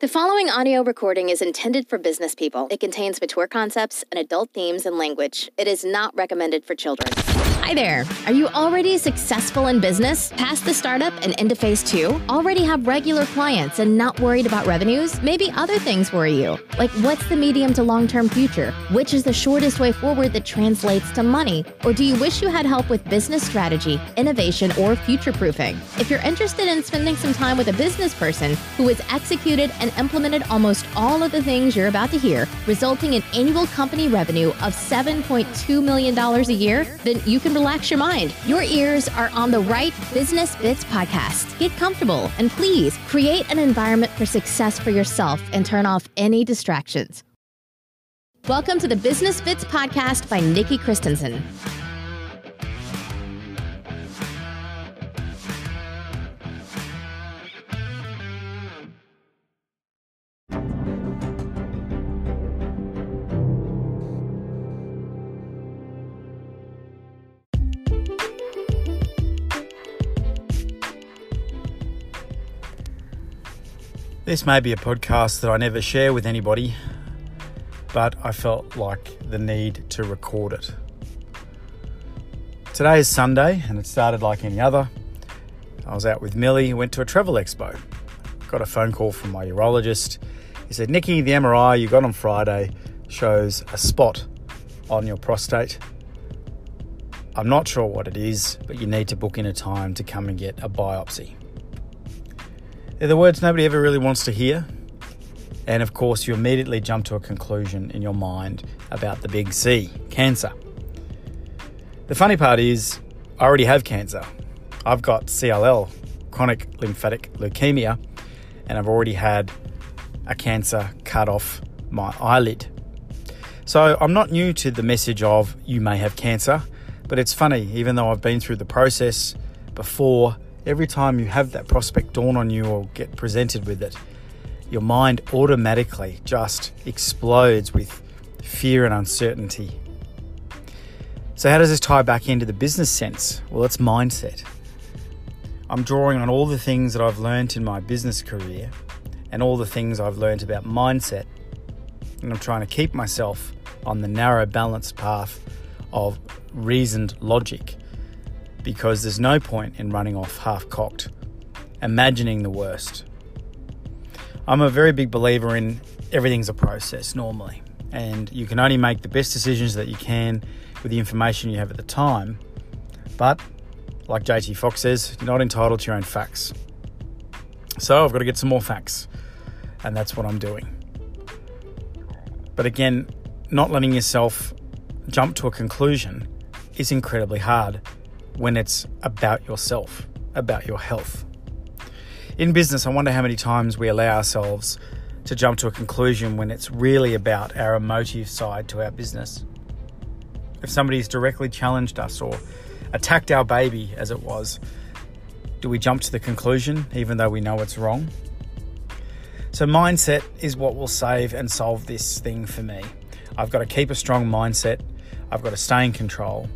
The following audio recording is intended for business people. It contains mature concepts and adult themes and language. It is not recommended for children. Hi there. Are you already successful in business? Past the startup and into phase two? Already have regular clients and not worried about revenues? Maybe other things worry you. Like what's the medium to long term future? Which is the shortest way forward that translates to money? Or do you wish you had help with business strategy, innovation, or future proofing? If you're interested in spending some time with a business person who has executed and implemented almost all of the things you're about to hear, resulting in annual company revenue of $7.2 million a year, then you can relax your mind. Your ears are on the right Business Bits podcast. Get comfortable and please create an environment for success for yourself and turn off any distractions. Welcome to the Business Bits podcast by Nikki Christensen. This may be a podcast that I never share with anybody, but I felt like the need to record it. Today is Sunday and it started like any other. I was out with Millie, went to a travel expo. Got a phone call from my urologist. He said, Nikki, the MRI you got on Friday shows a spot on your prostate. I'm not sure what it is, but you need to book in a time to come and get a biopsy. They're the words nobody ever really wants to hear. And of course, you immediately jump to a conclusion in your mind about the big C cancer. The funny part is, I already have cancer. I've got CLL, chronic lymphatic leukemia, and I've already had a cancer cut off my eyelid. So I'm not new to the message of you may have cancer, but it's funny, even though I've been through the process before every time you have that prospect dawn on you or get presented with it, your mind automatically just explodes with fear and uncertainty. So, how does this tie back into the business sense? Well, it's mindset. I'm drawing on all the things that I've learned in my business career and all the things I've learned about mindset, and I'm trying to keep myself on the narrow, balanced path of reasoned logic because there's no point in running off half cocked, imagining the worst. I'm a very big believer in everything's a process normally, and you can only make the best decisions that you can with the information you have at the time. But, like JT Foxx says, you're not entitled to your own facts. So I've got to get some more facts, and that's what I'm doing. But again, not letting yourself jump to a conclusion is incredibly hard when it's about yourself, about your health. In business, I wonder how many times we allow ourselves to jump to a conclusion when it's really about our emotive side to our business. If somebody's directly challenged us or attacked our baby, as it was, do we jump to the conclusion even though we know it's wrong? So, mindset is what will save and solve this thing for me. I've got to keep a strong mindset, I've got to stay in control,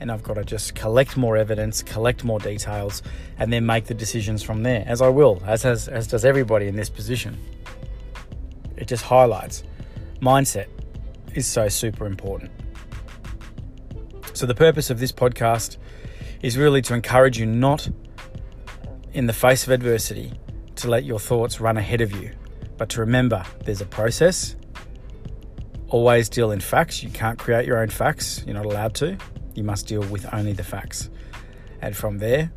and I've got to just collect more evidence, collect more details, and then make the decisions from there, as I will, as, has, as does everybody in this position. It just highlights mindset is so super important. So, the purpose of this podcast is really to encourage you not, in the face of adversity, to let your thoughts run ahead of you, but to remember there's a process. Always deal in facts. You can't create your own facts, you're not allowed to you must deal with only the facts. And from there,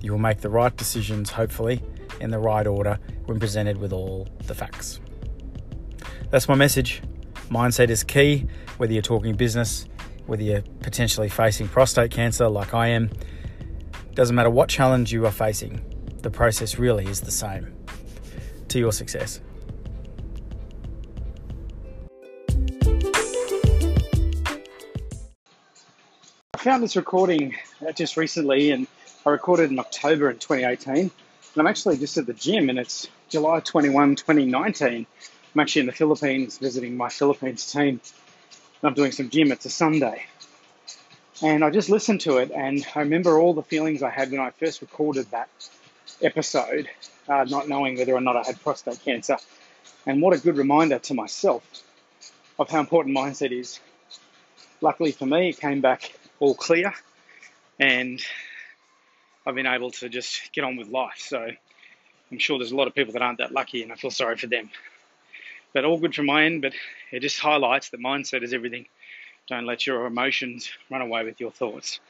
you will make the right decisions, hopefully, in the right order when presented with all the facts. That's my message. Mindset is key, whether you're talking business, whether you're potentially facing prostate cancer like I am. Doesn't matter what challenge you are facing, the process really is the same. To your success. Found this recording uh, just recently, and I recorded in October in 2018. And I'm actually just at the gym, and it's July 21, 2019. I'm actually in the Philippines visiting my Philippines team. I'm doing some gym. It's a Sunday. And I just listened to it, and I remember all the feelings I had when I first recorded that episode, uh, not knowing whether or not I had prostate cancer. And what a good reminder to myself of how important mindset is. Luckily for me, it came back all clear and I've been able to just get on with life. So I'm sure there's a lot of people that aren't that lucky and I feel sorry for them. But all good from my end, but it just highlights that mindset is everything. Don't let your emotions run away with your thoughts.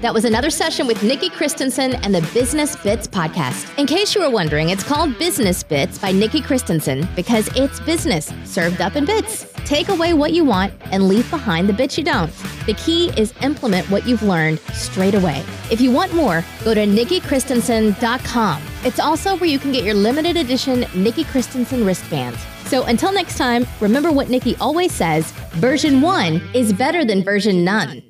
That was another session with Nikki Christensen and the Business Bits podcast. In case you were wondering, it's called Business Bits by Nikki Christensen because it's business served up in bits. Take away what you want and leave behind the bits you don't. The key is implement what you've learned straight away. If you want more, go to nikkichristensen.com. It's also where you can get your limited edition Nikki Christensen wristbands. So until next time, remember what Nikki always says version one is better than version none.